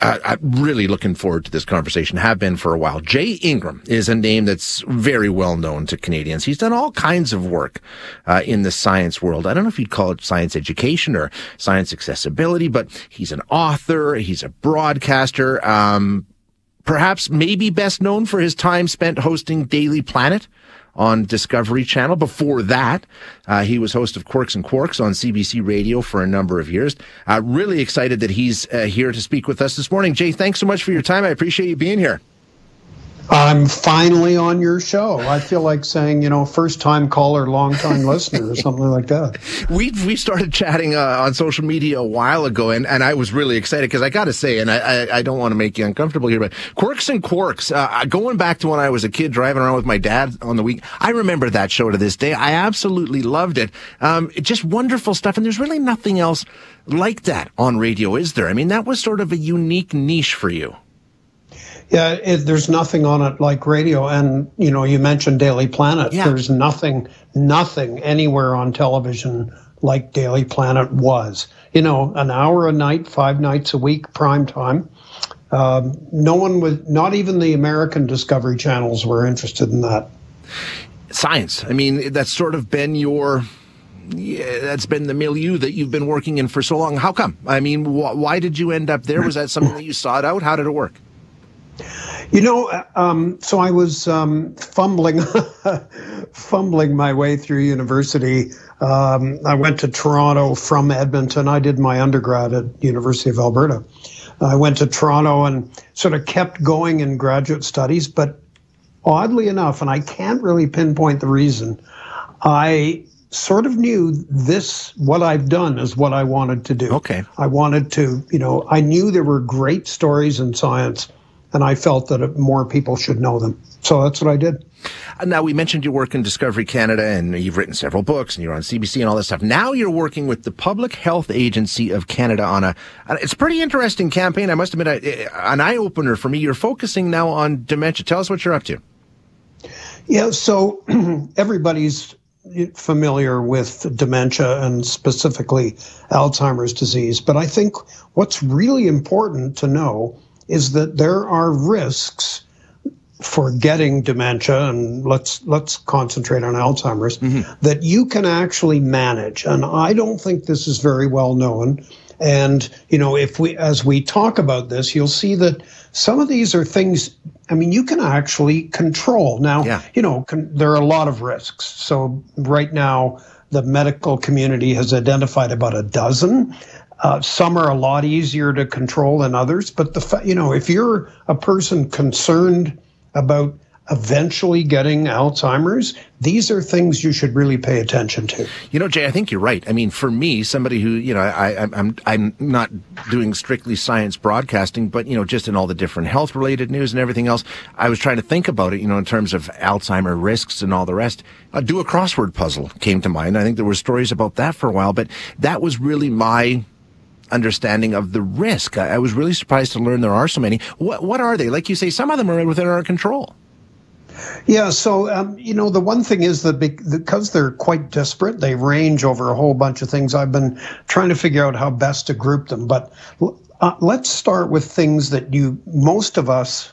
Uh, I'm really looking forward to this conversation. Have been for a while. Jay Ingram is a name that's very well known to Canadians. He's done all kinds of work uh, in the science world. I don't know if you'd call it science education or science accessibility, but he's an author. He's a broadcaster. Um, perhaps maybe best known for his time spent hosting Daily Planet on Discovery Channel. Before that, uh, he was host of Quirks and Quarks on CBC Radio for a number of years. Uh, really excited that he's uh, here to speak with us this morning. Jay, thanks so much for your time. I appreciate you being here. I'm finally on your show. I feel like saying, you know, first time caller, long time listener, or something like that. We we started chatting uh, on social media a while ago, and, and I was really excited because I got to say, and I, I, I, don't want to make you uncomfortable here, but Quirks and Quarks. uh, going back to when I was a kid driving around with my dad on the week, I remember that show to this day. I absolutely loved it. Um, just wonderful stuff, and there's really nothing else like that on radio, is there? I mean, that was sort of a unique niche for you. Yeah, it, there's nothing on it like radio. And, you know, you mentioned Daily Planet. Yeah. There's nothing, nothing anywhere on television like Daily Planet was. You know, an hour a night, five nights a week, prime time. Um, no one was, not even the American Discovery channels were interested in that. Science. I mean, that's sort of been your yeah, that's been the milieu that you've been working in for so long. How come? I mean, wh- why did you end up there? Was that something that you sought out? How did it work? You know, um, so I was um, fumbling, fumbling my way through university. Um, I went to Toronto from Edmonton. I did my undergrad at University of Alberta. I went to Toronto and sort of kept going in graduate studies, but oddly enough, and I can't really pinpoint the reason, I sort of knew this what I've done is what I wanted to do. Okay. I wanted to, you know, I knew there were great stories in science and I felt that more people should know them. So that's what I did. Uh, now, we mentioned your work in Discovery Canada, and you've written several books, and you're on CBC and all that stuff. Now you're working with the Public Health Agency of Canada on a, it's a pretty interesting campaign. I must admit, an eye opener for me. You're focusing now on dementia. Tell us what you're up to. Yeah, so everybody's familiar with dementia and specifically Alzheimer's disease. But I think what's really important to know is that there are risks for getting dementia and let's let's concentrate on Alzheimer's mm-hmm. that you can actually manage. And I don't think this is very well known. And you know if we as we talk about this you'll see that some of these are things I mean you can actually control. Now yeah. you know there are a lot of risks. So right now the medical community has identified about a dozen uh, some are a lot easier to control than others, but the you know if you're a person concerned about eventually getting Alzheimer's, these are things you should really pay attention to. You know, Jay, I think you're right. I mean, for me, somebody who, you know, I, I'm, I'm not doing strictly science broadcasting, but, you know, just in all the different health related news and everything else, I was trying to think about it, you know, in terms of Alzheimer risks and all the rest. Uh, do a crossword puzzle came to mind. I think there were stories about that for a while, but that was really my understanding of the risk. I, I was really surprised to learn there are so many. What, what are they? Like you say, some of them are within our control. Yeah, so um, you know the one thing is that because they're quite disparate, they range over a whole bunch of things. I've been trying to figure out how best to group them, but uh, let's start with things that you most of us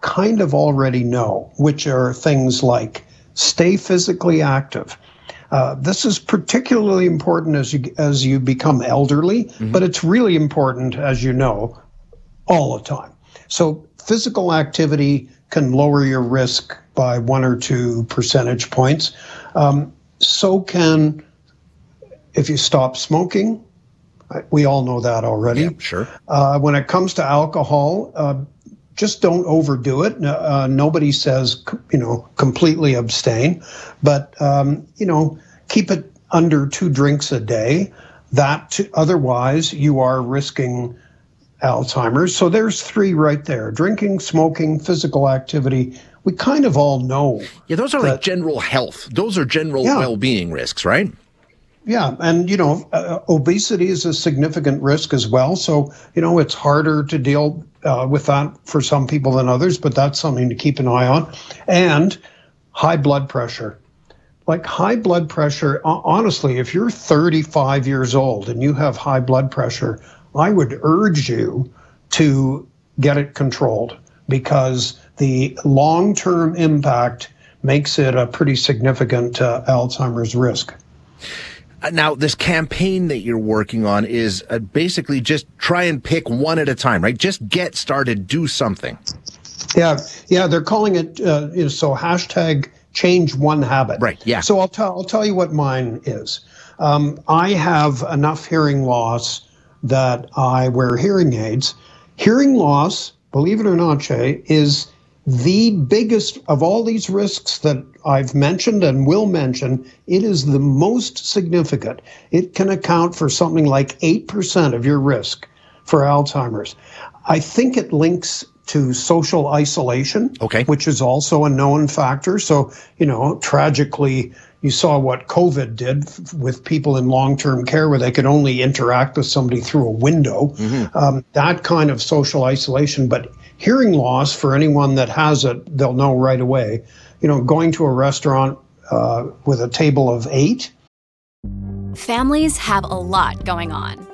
kind of already know, which are things like stay physically active. Uh, this is particularly important as you as you become elderly, mm-hmm. but it's really important, as you know, all the time. So physical activity can lower your risk by one or two percentage points. Um, so can if you stop smoking. We all know that already. Yeah, sure. Uh, when it comes to alcohol, uh, just don't overdo it. Uh, nobody says, you know, completely abstain, but, um, you know, keep it under two drinks a day. That otherwise you are risking Alzheimer's. So there's three right there drinking, smoking, physical activity. We kind of all know. Yeah, those are that, like general health. Those are general yeah. well being risks, right? Yeah, and you know, uh, obesity is a significant risk as well. So you know, it's harder to deal uh, with that for some people than others, but that's something to keep an eye on. And high blood pressure. Like high blood pressure, honestly, if you're 35 years old and you have high blood pressure, I would urge you to get it controlled because the long term impact makes it a pretty significant uh, Alzheimer's risk. Uh, now, this campaign that you're working on is uh, basically just try and pick one at a time, right? Just get started, do something. Yeah, yeah, they're calling it uh, so hashtag change one habit. Right. Yeah. So I'll tell I'll tell you what mine is. Um, I have enough hearing loss that I wear hearing aids. Hearing loss, believe it or not, Jay, is the biggest of all these risks that I've mentioned and will mention, it is the most significant. It can account for something like 8% of your risk for Alzheimer's. I think it links to social isolation, okay. which is also a known factor. So, you know, tragically, you saw what COVID did with people in long term care where they could only interact with somebody through a window. Mm-hmm. Um, that kind of social isolation. But hearing loss, for anyone that has it, they'll know right away. You know, going to a restaurant uh, with a table of eight. Families have a lot going on.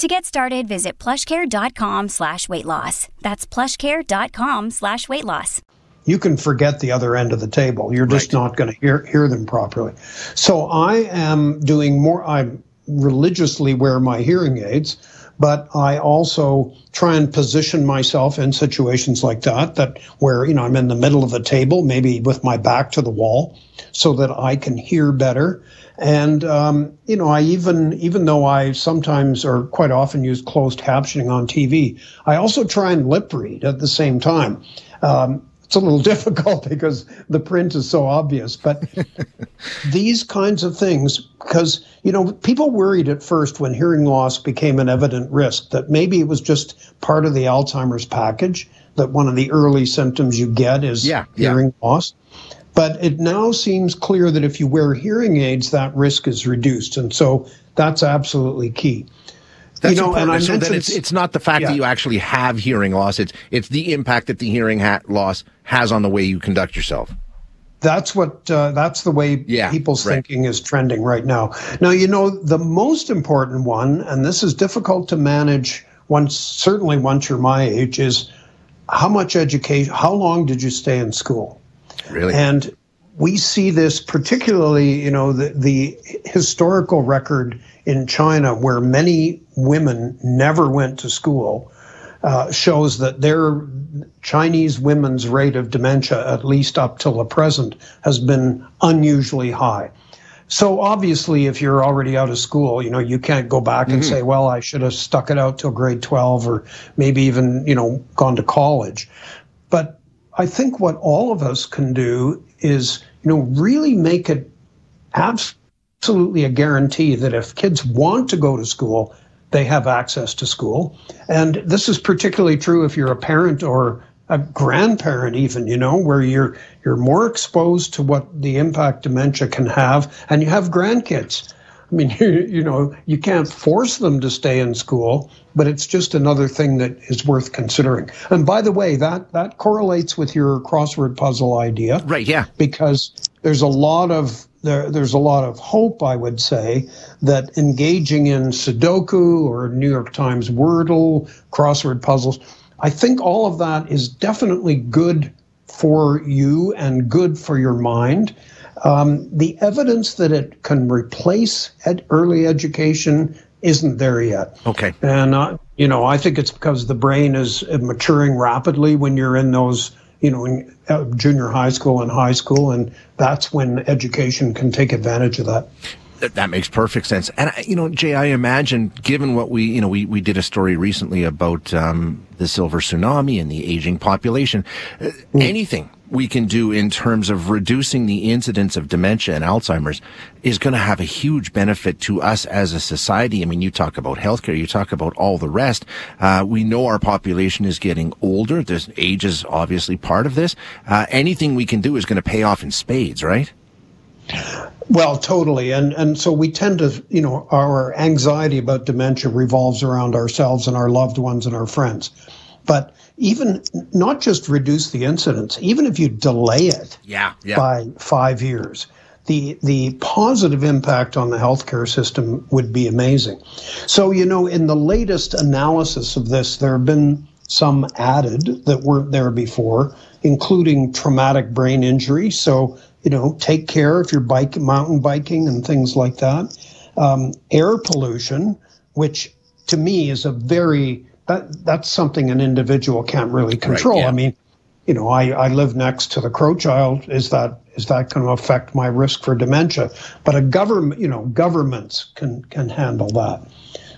To get started, visit plushcare.com slash weight loss. That's plushcare.com slash weight loss. You can forget the other end of the table. You're just right. not going to hear, hear them properly. So I am doing more, I religiously wear my hearing aids, but I also try and position myself in situations like that, that where, you know, I'm in the middle of a table, maybe with my back to the wall, so that I can hear better and um, you know, I even even though I sometimes or quite often use closed captioning on TV, I also try and lip read at the same time. Um, it's a little difficult because the print is so obvious, but these kinds of things, because you know, people worried at first when hearing loss became an evident risk that maybe it was just part of the Alzheimer's package. That one of the early symptoms you get is yeah, hearing yeah. loss. But it now seems clear that if you wear hearing aids, that risk is reduced. And so that's absolutely key. That's you know, important. and so mentioned, it's, it's not the fact yeah. that you actually have hearing loss. It's, it's the impact that the hearing ha- loss has on the way you conduct yourself. That's what, uh, that's the way yeah, people's right. thinking is trending right now. Now, you know, the most important one, and this is difficult to manage once, certainly once you're my age, is how much education, how long did you stay in school? Really? And we see this particularly, you know, the, the historical record in China where many women never went to school uh, shows that their Chinese women's rate of dementia, at least up till the present, has been unusually high. So obviously, if you're already out of school, you know, you can't go back and mm-hmm. say, well, I should have stuck it out till grade 12 or maybe even, you know, gone to college. But I think what all of us can do is, you know, really make it absolutely a guarantee that if kids want to go to school, they have access to school. And this is particularly true if you're a parent or a grandparent even you know where you're you're more exposed to what the impact dementia can have and you have grandkids I mean, you, you know, you can't force them to stay in school, but it's just another thing that is worth considering. And by the way, that that correlates with your crossword puzzle idea. Right, yeah. Because there's a lot of there, there's a lot of hope, I would say, that engaging in Sudoku or New York Times Wordle, crossword puzzles, I think all of that is definitely good for you and good for your mind. Um, the evidence that it can replace ed- early education isn't there yet. Okay. And, uh, you know, I think it's because the brain is maturing rapidly when you're in those you know, in uh, junior high school and high school, and that's when education can take advantage of that. That makes perfect sense. And, you know, Jay, I imagine, given what we, you know, we, we did a story recently about um, the silver tsunami and the aging population, uh, mm. anything we can do in terms of reducing the incidence of dementia and Alzheimer's is going to have a huge benefit to us as a society. I mean, you talk about healthcare, you talk about all the rest. Uh, we know our population is getting older. There's age is obviously part of this. Uh, anything we can do is going to pay off in spades, right? Well, totally. And and so we tend to, you know, our anxiety about dementia revolves around ourselves and our loved ones and our friends. But even not just reduce the incidence, even if you delay it yeah, yeah. by five years, the the positive impact on the healthcare system would be amazing. So, you know, in the latest analysis of this, there have been some added that weren't there before, including traumatic brain injury. So, you know, take care if you're bike mountain biking and things like that. Um, air pollution, which to me is a very that that's something an individual can't really control. Right, yeah. I mean, you know, I, I live next to the Crowchild. Is that is that going to affect my risk for dementia? But a government, you know, governments can can handle that.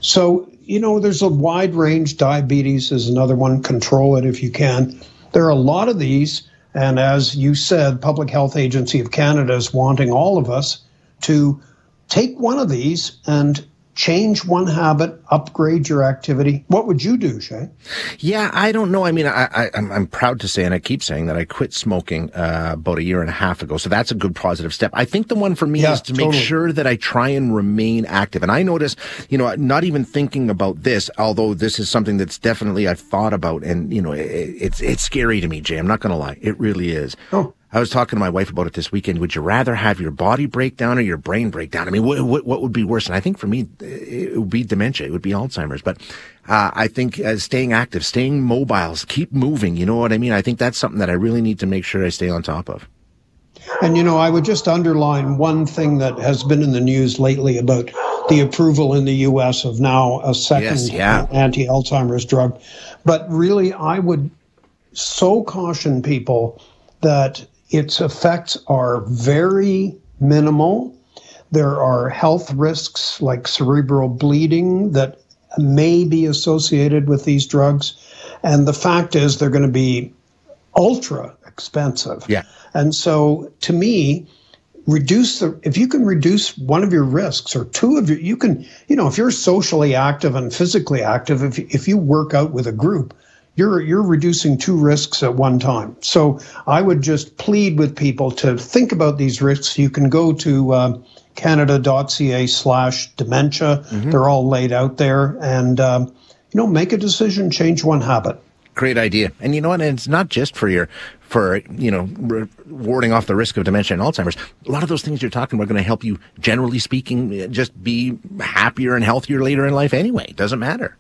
So you know, there's a wide range. Diabetes is another one. Control it if you can. There are a lot of these, and as you said, Public Health Agency of Canada is wanting all of us to take one of these and change one habit, upgrade your activity. What would you do, Shay? Yeah, I don't know. I mean, I, am I'm proud to say, and I keep saying that I quit smoking uh, about a year and a half ago. So that's a good positive step. I think the one for me yeah, is to totally. make sure that I try and remain active. And I notice, you know, not even thinking about this, although this is something that's definitely I've thought about, and you know, it, it's it's scary to me, Jay. I'm not going to lie, it really is. Oh. I was talking to my wife about it this weekend. Would you rather have your body break down or your brain break down? I mean, what, what, what would be worse? And I think for me, it would be dementia. It would be Alzheimer's. But uh, I think uh, staying active, staying mobile, keep moving. You know what I mean? I think that's something that I really need to make sure I stay on top of. And you know, I would just underline one thing that has been in the news lately about the approval in the U.S. of now a second yes, yeah. anti-Alzheimer's drug. But really, I would so caution people that its effects are very minimal. There are health risks like cerebral bleeding that may be associated with these drugs. And the fact is, they're going to be ultra expensive. Yeah. And so to me, reduce the if you can reduce one of your risks or two of your you can you know if you're socially active and physically active if if you work out with a group you're you're reducing two risks at one time. So I would just plead with people to think about these risks. You can go to uh, canada.ca slash dementia. Mm-hmm. They're all laid out there, and um, you know, make a decision, change one habit. Great idea. And you know what? It's not just for your, for, you know, re- warding off the risk of dementia and Alzheimer's. A lot of those things you're talking about are going to help you, generally speaking, just be happier and healthier later in life anyway. It doesn't matter.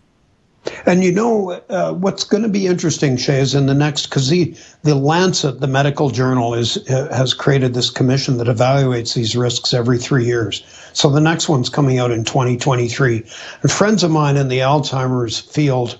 And you know uh, what's going to be interesting, Shay, is in the next because the the Lancet, the medical journal, is has created this commission that evaluates these risks every three years. So the next one's coming out in 2023. And friends of mine in the Alzheimer's field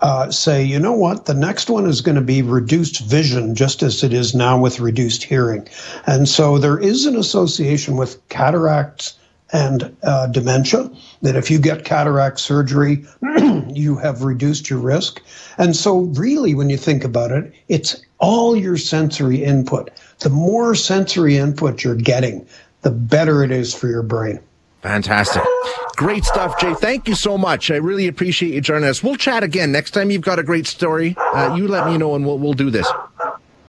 uh, say, you know what, the next one is going to be reduced vision, just as it is now with reduced hearing. And so there is an association with cataracts and uh, dementia, that if you get cataract surgery, you have reduced your risk. And so, really, when you think about it, it's all your sensory input. The more sensory input you're getting, the better it is for your brain. Fantastic. Great stuff, Jay. Thank you so much. I really appreciate you joining us. We'll chat again next time you've got a great story. Uh, you let me know and we'll, we'll do this.